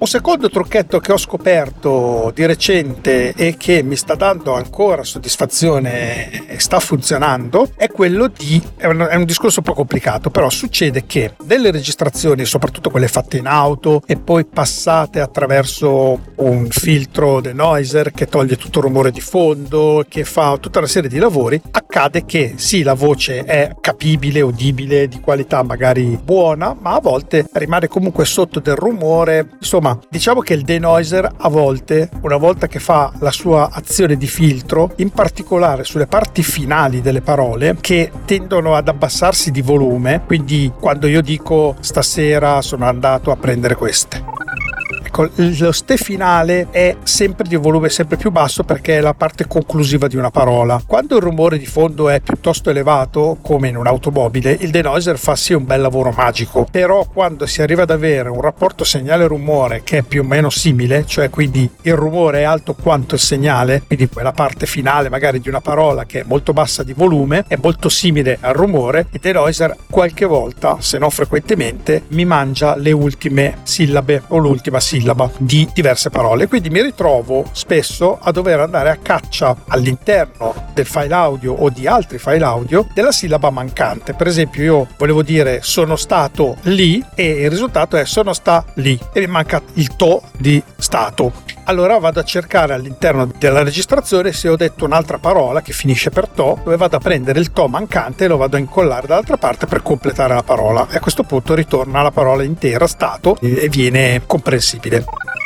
Speaker 1: Un secondo trucchetto che ho scoperto di recente e che mi sta dando ancora soddisfazione e sta funzionando è quello di. È un, è un, discorso un po' complicato, però succede che delle registrazioni, soprattutto quelle fatte in auto e poi passate attraverso un filtro denoiser che toglie tutto il rumore di fondo, che fa tutta una serie di lavori, accade che sì, la voce è capibile, udibile, di qualità magari buona, ma a volte rimane comunque sotto del rumore. Insomma, insomma, diciamo che il denoiser a volte, una volta che fa la sua azione di filtro, in particolare sulle parti finali delle parole, che tendono ad abbassarsi di volume, quindi quando io dico stasera sono andato a prendere queste Ecco, lo ste finale è sempre di un volume sempre più basso perché è la parte conclusiva di una parola. Quando il rumore di fondo è piuttosto elevato, come in un'automobile, il denoiser fa sì un bel lavoro magico, però quando si arriva ad avere un rapporto segnale-rumore che è più o meno simile, cioè quindi il rumore è alto quanto il segnale, quindi quella parte finale magari di una parola che è molto bassa di volume, è molto simile al rumore, il denoiser qualche volta, se non frequentemente, mi mangia le ultime sillabe o l'ultima sillaba sillaba di diverse parole. Quindi mi ritrovo spesso a dover andare a caccia all'interno del file audio o di altri file audio della sillaba mancante. Per esempio, io volevo dire sono stato lì e il risultato è sono sta lì e mi manca il to di stato. Allora vado a cercare all'interno della registrazione se ho detto un'altra parola che finisce per to, dove vado a prendere il to mancante e lo vado a incollare dall'altra parte per completare la parola. E a questo punto ritorna la parola intera stato e viene comprensibile. Bye.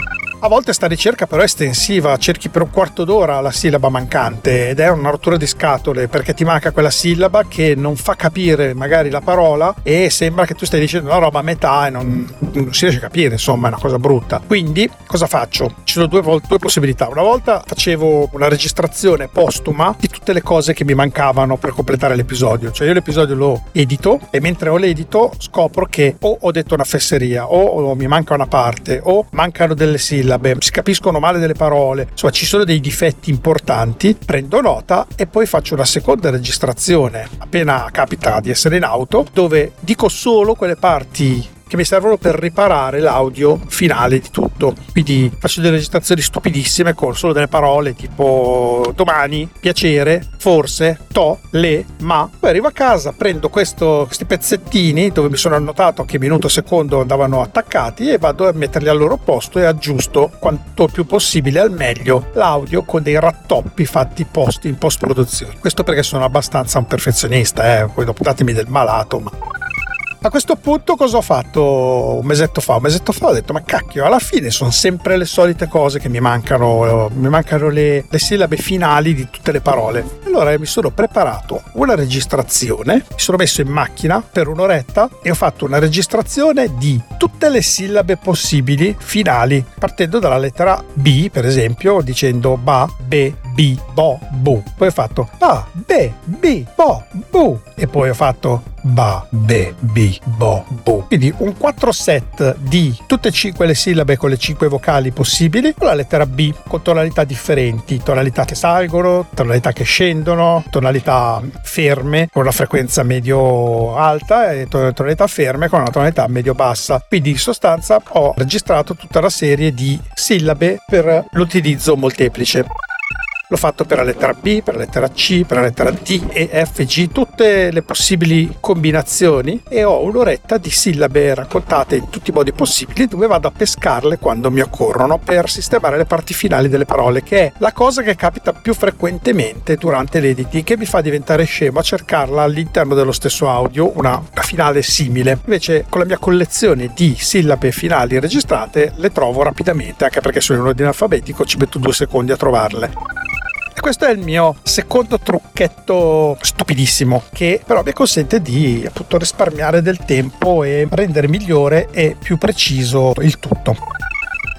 Speaker 1: A volte sta ricerca però è estensiva, cerchi per un quarto d'ora la sillaba mancante ed è una rottura di scatole perché ti manca quella sillaba che non fa capire magari la parola e sembra che tu stai dicendo una roba a metà e non, non si riesce a capire, insomma è una cosa brutta. Quindi cosa faccio? Ci sono due, due possibilità. Una volta facevo una registrazione postuma di tutte le cose che mi mancavano per completare l'episodio, cioè io l'episodio lo edito e mentre ho l'edito scopro che o ho detto una fesseria o, o mi manca una parte o mancano delle sillabe sillabe, si capiscono male delle parole, insomma ci sono dei difetti importanti, prendo nota e poi faccio una seconda registrazione. Appena capita di essere in auto dove dico solo quelle parti che mi servono per riparare l'audio finale di tutto. Quindi faccio delle registrazioni stupidissime con solo delle parole tipo domani, piacere, forse, to, le, ma. Poi arrivo a casa, prendo questo, questi pezzettini dove mi sono annotato che minuto secondo andavano attaccati e vado a metterli al loro posto e aggiusto quanto più possibile al meglio l'audio con dei rattoppi fatti post in post produzione. Questo perché sono abbastanza un perfezionista, eh? poi dopo datemi del malato, ma A questo punto cosa ho fatto un mesetto fa? Un mesetto fa ho detto ma cacchio, alla fine sono sempre le solite cose che mi mancano, mi mancano le, le sillabe finali di tutte le parole. Allora mi sono preparato una registrazione, mi sono messo in macchina per un'oretta e ho fatto una registrazione di tutte le sillabe possibili finali, partendo dalla lettera B, per esempio, dicendo ba, be, B, bo, bu. Poi ho fatto A, B, B, bo, bu. E poi ho fatto ba, be, bi, bo, bu. Quindi un 4 set di tutte e 5 le sillabe con le 5 vocali possibili, con la lettera B, con tonalità differenti, tonalità che salgono, tonalità che scendono, tonalità ferme con una frequenza medio alta e tonalità ferme con una tonalità medio bassa. Quindi in sostanza ho registrato tutta una serie di sillabe per l'utilizzo molteplice. L'ho fatto per la lettera B, per la lettera C, per la lettera D, E, F, G, tutte le possibili combinazioni e ho un'oretta di sillabe raccontate in tutti i modi possibili dove vado a pescarle quando mi occorrono per sistemare le parti finali delle parole, che è la cosa che capita più frequentemente durante l'editing che mi fa diventare scemo a cercarla all'interno dello stesso audio, una, finale simile. Invece con la mia collezione di sillabe finali registrate le trovo rapidamente, anche perché sono in ordine alfabetico, ci metto due secondi a trovarle. E questo è il mio secondo trucchetto stupidissimo che però mi consente di appunto risparmiare del tempo e rendere migliore e più preciso il tutto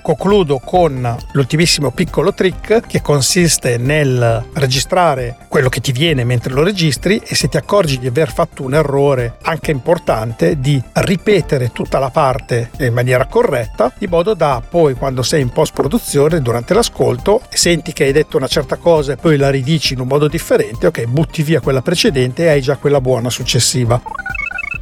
Speaker 1: concludo con l'ultimissimo piccolo trick che consiste nel registrare quello che ti viene mentre lo registri e se ti accorgi di aver fatto un errore anche importante di ripetere tutta la parte in maniera corretta di modo da poi quando sei in post produzione durante l'ascolto senti che hai detto una certa cosa e poi la ridici in un modo differente ok butti via quella precedente e hai già quella buona successiva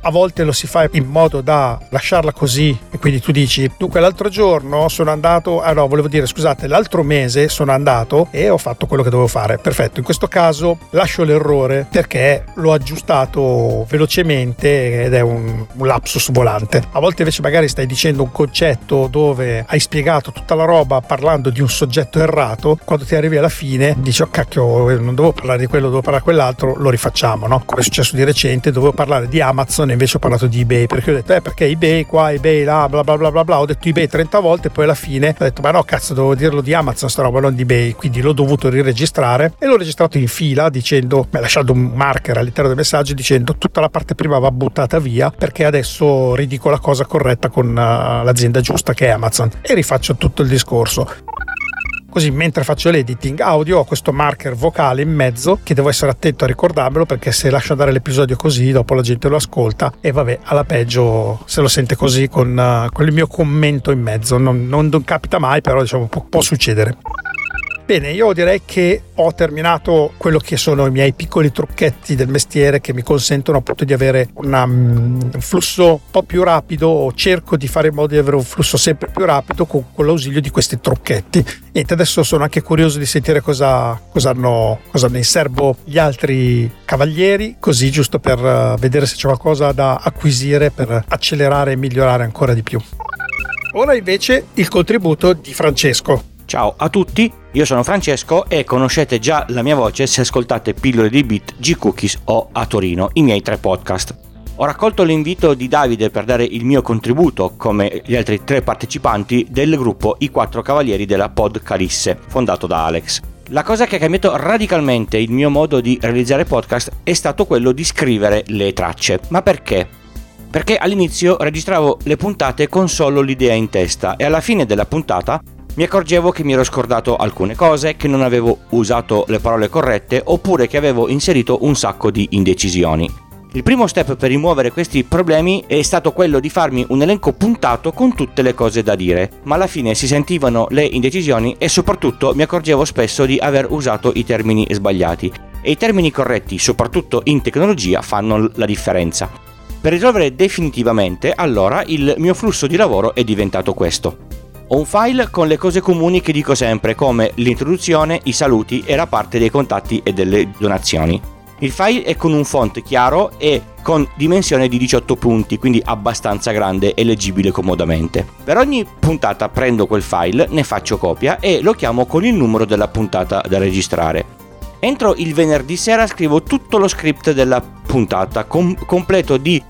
Speaker 1: a volte lo si fa in modo da lasciarla così e quindi tu dici dunque l'altro giorno sono andato ah no volevo dire scusate l'altro mese sono andato e ho fatto quello che dovevo fare perfetto in questo caso lascio l'errore perché l'ho aggiustato velocemente ed è un, un lapsus volante a volte invece magari stai dicendo un concetto dove hai spiegato tutta la roba parlando di un soggetto errato quando ti arrivi alla fine dici oh cacchio non devo parlare di quello devo parlare di quell'altro lo rifacciamo no? come è successo di recente dovevo parlare di Amazon invece ho parlato di eBay perché ho detto eh perché eBay qua, eBay là, bla bla bla bla bla, ho detto eBay 30 volte, poi alla fine ho detto ma no cazzo devo dirlo di Amazon sta roba non di eBay, quindi l'ho dovuto riregistrare e l'ho registrato in fila dicendo, mi ha lasciato un marker all'interno del messaggio dicendo tutta la parte prima va buttata via perché adesso ridico la cosa corretta con uh, l'azienda giusta che è Amazon e rifaccio tutto il discorso. Così mentre faccio l'editing audio ho questo marker vocale in mezzo che devo essere attento a ricordarmelo perché se lascio andare l'episodio così dopo la gente lo ascolta e vabbè alla peggio se lo sente così con, uh, con il mio commento in mezzo. Non, non, non capita mai però diciamo può, può succedere. Bene, io direi che ho terminato quello che sono i miei piccoli trucchetti del mestiere che mi consentono appunto di avere una, um, un flusso un po' più rapido, cerco di fare in modo di avere un flusso sempre più rapido con, con l'ausilio di questi trucchetti. Niente, adesso sono anche curioso di sentire cosa, cosa, hanno, cosa hanno in serbo gli altri cavalieri, così giusto per uh, vedere se c'è qualcosa da acquisire per accelerare e migliorare ancora di più. Ora invece il contributo di Francesco.
Speaker 3: Ciao a tutti, io sono Francesco e conoscete già la mia voce se ascoltate Pillole di Beat, G-Cookies o A Torino, i miei tre podcast. Ho raccolto l'invito di Davide per dare il mio contributo, come gli altri tre partecipanti, del gruppo I Quattro Cavalieri della Pod Calisse, fondato da Alex. La cosa che ha cambiato radicalmente il mio modo di realizzare podcast è stato quello di scrivere le tracce. Ma perché? Perché all'inizio registravo le puntate con solo l'idea in testa e alla fine della puntata mi accorgevo che mi ero scordato alcune cose, che non avevo usato le parole corrette oppure che avevo inserito un sacco di indecisioni. Il primo step per rimuovere questi problemi è stato quello di farmi un elenco puntato con tutte le cose da dire, ma alla fine si sentivano le indecisioni e soprattutto mi accorgevo spesso di aver usato i termini sbagliati. E i termini corretti, soprattutto in tecnologia, fanno la differenza. Per risolvere definitivamente, allora, il mio flusso di lavoro è diventato questo. Ho un file con le cose comuni che dico sempre, come l'introduzione, i saluti e la parte dei contatti e delle donazioni. Il file è con un font chiaro e con dimensione di 18 punti, quindi abbastanza grande e leggibile comodamente. Per ogni puntata prendo quel file, ne faccio copia e lo chiamo con il numero della puntata da registrare. Entro il venerdì sera scrivo tutto lo script della puntata, com- completo di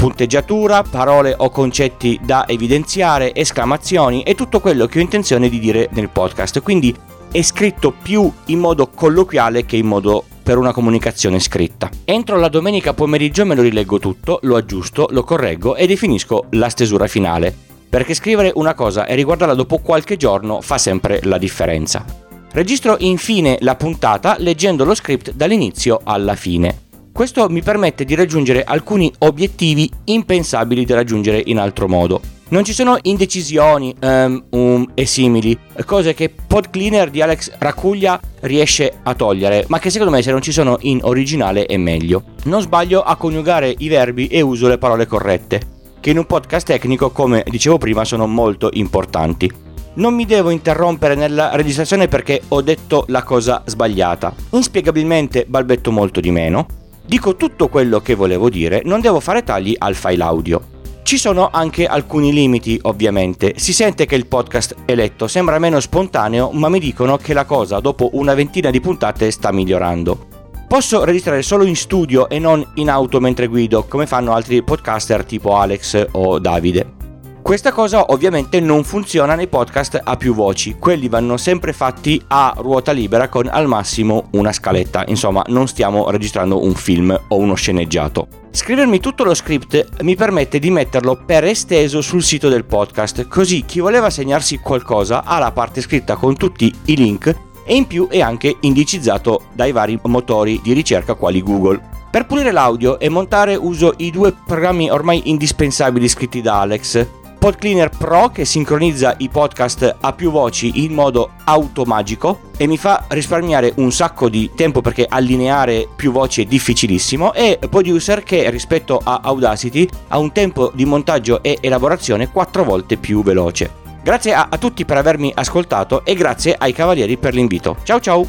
Speaker 3: punteggiatura, parole o concetti da evidenziare, esclamazioni e tutto quello che ho intenzione di dire nel podcast. Quindi è scritto più in modo colloquiale che in modo per una comunicazione scritta. Entro la domenica pomeriggio me lo rileggo tutto, lo aggiusto, lo correggo e definisco la stesura finale. Perché scrivere una cosa e riguardarla dopo qualche giorno fa sempre la differenza. Registro infine la puntata leggendo lo script dall'inizio alla fine. Questo mi permette di raggiungere alcuni obiettivi impensabili da raggiungere in altro modo. Non ci sono indecisioni um, um, e simili, cose che PodCleaner di Alex Racuglia riesce a togliere, ma che secondo me se non ci sono in originale è meglio. Non sbaglio a coniugare i verbi e uso le parole corrette, che in un podcast tecnico, come dicevo prima, sono molto importanti. Non mi devo interrompere nella registrazione perché ho detto la cosa sbagliata. Inspiegabilmente balbetto molto di meno. Dico tutto quello che volevo dire, non devo fare tagli al file audio. Ci sono anche alcuni limiti, ovviamente. Si sente che il podcast è letto sembra meno spontaneo, ma mi dicono che la cosa dopo una ventina di puntate sta migliorando. Posso registrare solo in studio e non in auto mentre guido, come fanno altri podcaster tipo Alex o Davide. Questa cosa ovviamente non funziona nei podcast a più voci, quelli vanno sempre fatti a ruota libera con al massimo una scaletta, insomma non stiamo registrando un film o uno sceneggiato. Scrivermi tutto lo script mi permette di metterlo per esteso sul sito del podcast, così chi voleva segnarsi qualcosa ha la parte scritta con tutti i link e in più è anche indicizzato dai vari motori di ricerca quali Google. Per pulire l'audio e montare uso i due programmi ormai indispensabili scritti da Alex, PodCleaner Pro che sincronizza i podcast a più voci in modo automagico e mi fa risparmiare un sacco di tempo perché allineare più voci è difficilissimo e Producer che rispetto a Audacity ha un tempo di montaggio e elaborazione quattro volte più veloce. Grazie a, a tutti per avermi ascoltato e grazie ai cavalieri per l'invito. Ciao ciao!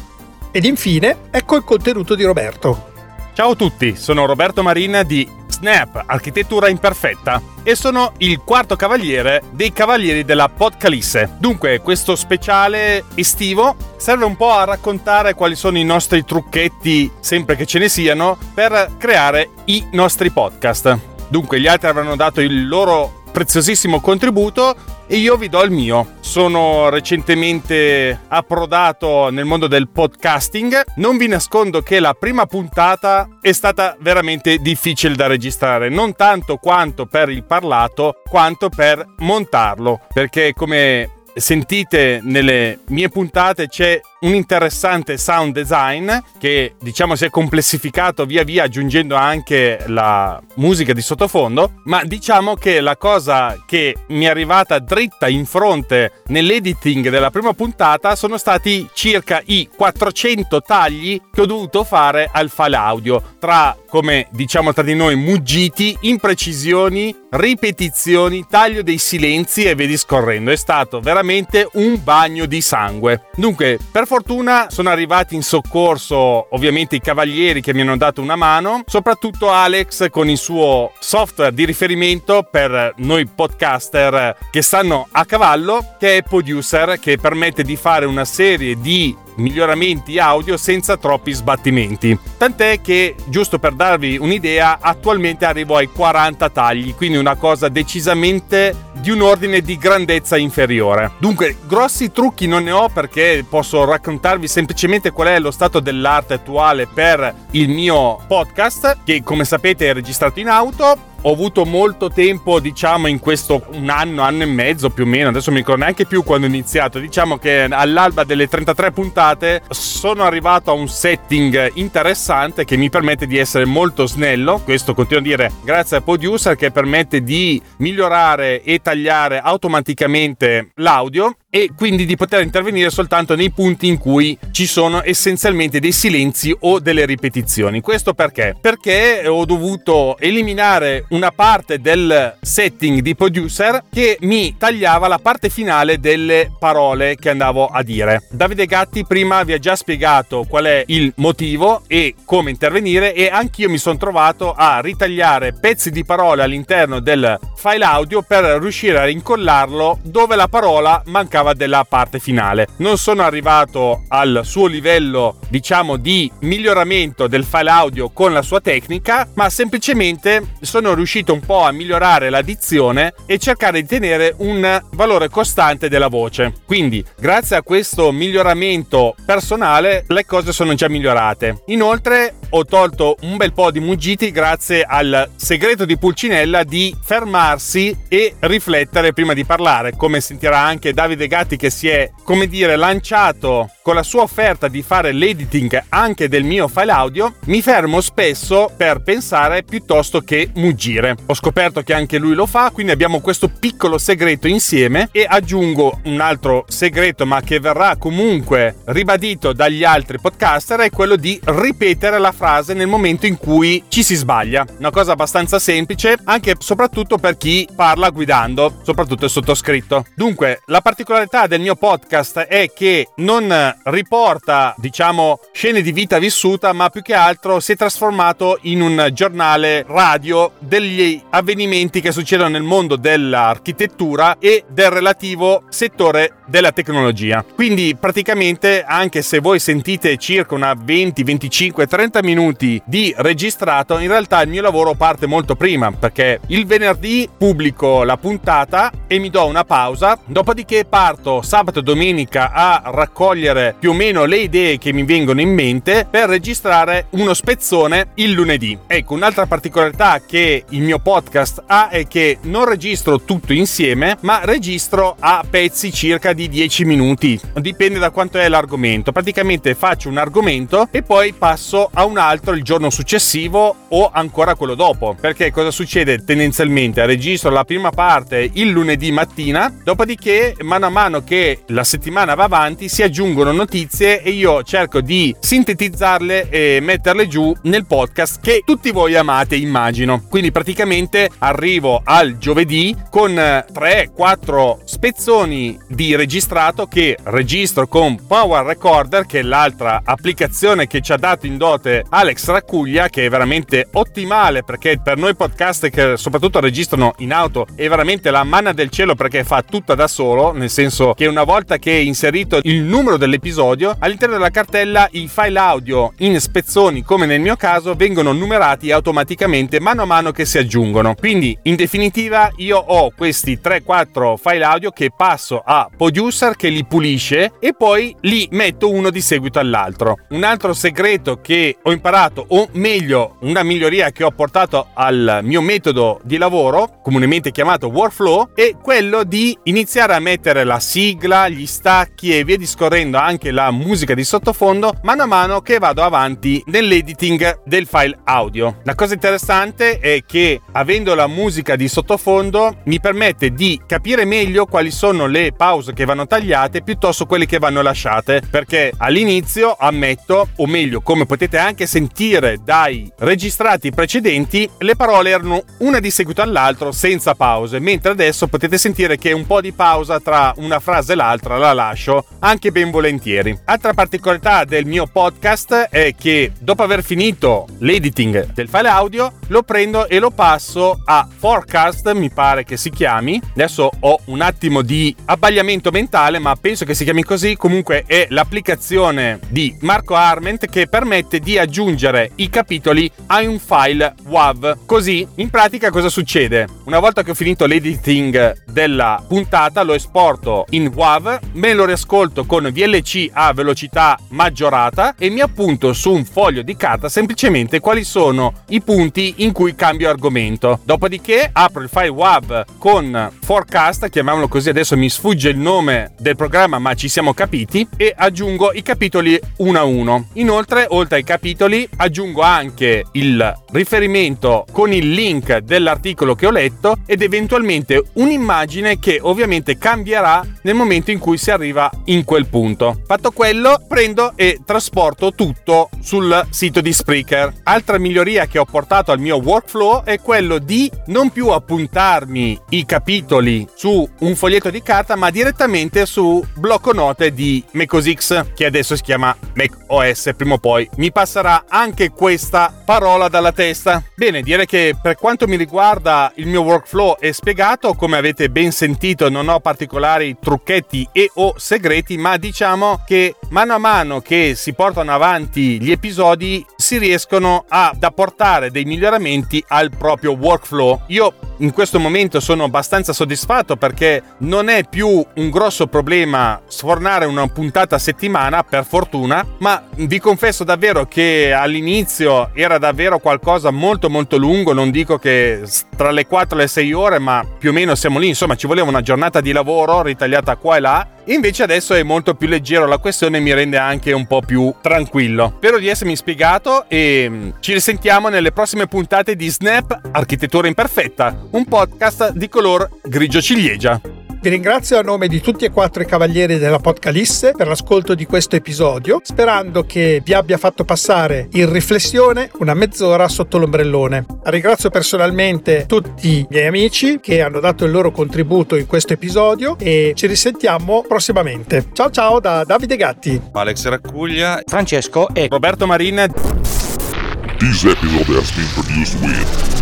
Speaker 1: Ed infine, ecco il contenuto di Roberto.
Speaker 4: Ciao a tutti, sono Roberto Marina di Snap, architettura imperfetta, e sono il quarto cavaliere dei cavalieri della Podcalisse. Dunque, questo speciale estivo serve un po' a raccontare quali sono i nostri trucchetti, sempre che ce ne siano, per creare i nostri podcast. Dunque, gli altri avranno dato il loro preziosissimo contributo e io vi do il mio. Sono recentemente approdato nel mondo del podcasting. Non vi nascondo che la prima puntata è stata veramente difficile da registrare, non tanto quanto per il parlato, quanto per montarlo, perché come sentite nelle mie puntate c'è un interessante sound design che diciamo si è complessificato via via aggiungendo anche la musica di sottofondo, ma diciamo che la cosa che mi è arrivata dritta in fronte nell'editing della prima puntata sono stati circa i 400 tagli che ho dovuto fare al file audio tra come diciamo tra di noi muggiti, imprecisioni, ripetizioni, taglio dei silenzi e vedi scorrendo. È stato veramente un bagno di sangue. Dunque, per fortuna sono arrivati in soccorso ovviamente i cavalieri che mi hanno dato una mano, soprattutto Alex con il suo software di riferimento per noi podcaster che stanno a cavallo, che è Producer, che permette di fare una serie di miglioramenti audio senza troppi sbattimenti. Tant'è che, giusto per darvi un'idea, attualmente arrivo ai 40 tagli, quindi una cosa decisamente di un ordine di grandezza inferiore. Dunque, grossi trucchi non ne ho perché posso raccontarvi semplicemente qual è lo stato dell'arte attuale per il mio podcast, che come sapete è registrato in auto ho avuto molto tempo, diciamo, in questo un anno, anno e mezzo più o meno, adesso non mi ricordo neanche più quando ho iniziato, diciamo che all'alba delle 33 puntate sono arrivato a un setting interessante che mi permette di essere molto snello, questo continuo a dire grazie a Producer che permette di migliorare e tagliare automaticamente l'audio e quindi di poter intervenire soltanto nei punti in cui ci sono essenzialmente dei silenzi o delle ripetizioni. Questo perché? Perché ho dovuto eliminare una parte del setting di producer che mi tagliava la parte finale delle parole che andavo a dire. Davide Gatti prima vi ha già spiegato qual è il motivo e come intervenire e anch'io mi sono trovato a ritagliare pezzi di parole all'interno del file audio per riuscire a rincollarlo dove la parola mancava mancava della parte finale. Non sono arrivato al suo livello, diciamo, di miglioramento del file audio con la sua tecnica, ma semplicemente sono riuscito un po' a migliorare la dizione e cercare di tenere un valore costante della voce. Quindi, grazie a questo miglioramento personale, le cose sono già migliorate. Inoltre, ho tolto un bel po' di muggiti grazie al segreto di Pulcinella di fermarsi e riflettere prima di parlare, come sentirà anche Davide Gatti che si è, come dire, lanciato con la sua offerta di fare l'editing anche del mio file audio, mi fermo spesso per pensare piuttosto che muggire. Ho scoperto che anche lui lo fa, quindi abbiamo questo piccolo segreto insieme e aggiungo un altro segreto ma che verrà comunque ribadito dagli altri podcaster è quello di ripetere la frase nel momento in cui ci si sbaglia. Una cosa abbastanza semplice anche e soprattutto per chi parla guidando, soprattutto il sottoscritto. Dunque, la particolarità del mio podcast è che non riporta, diciamo, scene di vita vissuta, ma più che altro si è trasformato in un giornale radio degli avvenimenti che succedono nel mondo dell'architettura e del relativo settore della tecnologia. Quindi praticamente anche se voi sentite circa una 20, 25, 30 minuti di registrato, in realtà il mio lavoro parte molto prima perché il venerdì pubblico la puntata e mi do una pausa, dopodiché parto sabato e domenica a raccogliere più o meno le idee che mi vengono in mente per registrare uno spezzone il lunedì. Ecco, un'altra particolarità che il mio podcast ha è che non registro tutto insieme, ma registro a pezzi circa di 10 minuti. Dipende da quanto è l'argomento. Praticamente faccio un argomento e poi passo a un altro il giorno successivo o ancora quello dopo. Perché cosa succede tendenzialmente? Registro la prima parte il lunedì mattina, dopodiché mano a mano che la settimana va avanti si aggiungono notizie e io cerco di sintetizzarle e metterle giù nel podcast che tutti voi amate, immagino. Quindi praticamente arrivo al giovedì con 3-4 spezzoni di registrato che registro con Power Recorder, che è l'altra applicazione che ci ha dato in dote Alex Raccuglia, che è veramente ottimale perché per noi podcast che soprattutto registrano in auto è veramente la manna del cielo perché fa tutta da solo, nel senso che una volta che è inserito il numero dell'episodio, all'interno della cartella i file audio in spezzoni, come nel mio caso, vengono numerati automaticamente mano a mano che si aggiungono. Quindi, in definitiva, io ho questi 3-4 file audio che passo a Producer che li pulisce e poi li metto uno di seguito all'altro. Un altro segreto che ho imparato, o meglio, una miglioria che ho portato al mio metodo di lavoro, comunemente chiamato workflow, è quello di iniziare a mettere la sigla, gli stacchi e via discorrendo anche la musica di sottofondo mano a mano che vado avanti nell'editing del file audio. La cosa interessante è che avendo la musica di sottofondo mi permette di capire meglio quali sono le pause che vanno tagliate piuttosto quelle che vanno lasciate perché all'inizio ammetto o meglio come potete anche sentire dai registrati precedenti le parole erano una di seguito all'altro senza pause mentre adesso potete sentire che un po' di pausa tra una frase e l'altra la lascio anche ben volentieri. Altra particolarità del mio podcast è che dopo aver finito l'editing del file audio lo prendo e lo passo a Forecast, mi pare che si chiami. Adesso ho un attimo di abbagliamento mentale, ma penso che si chiami così. Comunque è l'applicazione di Marco Arment che permette di aggiungere i capitoli a un file WAV. Così, in pratica cosa succede? Una volta che ho finito l'editing della puntata, lo esporto in WAV, me lo riascolto con VLC a velocità maggiorata e mi appunto su un foglio di carta semplicemente quali sono i punti in cui cambio argomento. Dopodiché apro il file WAV con Forecast, chiamiamolo così, adesso mi sfugge il nome del programma, ma ci siamo capiti, e aggiungo i capitoli uno a uno. Inoltre, oltre ai capitoli, aggiungo anche il riferimento con il link dell'articolo che ho letto ed eventualmente un'immagine che ovviamente cambierà nel momento in cui si arriva in quel punto. Fatto quello, prendo e trasporto tutto sul sito di Spreaker. Altra miglioria che ho portato al mio workflow è quello di non più appuntarmi i capitoli su un foglietto di carta, ma direttamente su blocco note di macOS che adesso si chiama Mac OS. Prima o poi mi passerà anche questa parola dalla testa. Bene, direi che per quanto mi riguarda il mio workflow è spiegato, come avete ben sentito non ho particolari trucchetti e o segreti, ma diciamo che mano a mano che si portano avanti gli episodi si riescono ad apportare dei miglioramenti al proprio workflow. Io in questo momento sono abbastanza soddisfatto perché non è più un grosso problema sfornare una puntata a settimana, per fortuna, ma vi confesso davvero che all'inizio era davvero qualcosa molto molto lungo, non dico che tra le 4 e le 6 ore, ma più o meno siamo lì, insomma ci voleva una giornata di lavoro ritagliata qua e là Invece adesso è molto più leggero la questione e mi rende anche un po' più tranquillo. Spero di essermi spiegato e mm, ci risentiamo nelle prossime puntate di Snap Architettura Imperfetta, un podcast di color grigio ciliegia.
Speaker 1: Vi ringrazio a nome di tutti e quattro i cavalieri dell'Apocalisse per l'ascolto di questo episodio, sperando che vi abbia fatto passare in riflessione una mezz'ora sotto l'ombrellone. Ringrazio personalmente tutti i miei amici che hanno dato il loro contributo in questo episodio e ci risentiamo prossimamente. Ciao ciao da Davide Gatti,
Speaker 2: Alex Raccuglia,
Speaker 3: Francesco e
Speaker 4: Roberto Marina.
Speaker 5: This episode has been produced with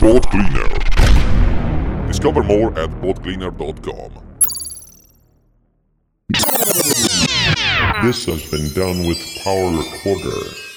Speaker 5: Boat Cleaner. Discover more at boatcleaner.com. This has been done with Power Recorder.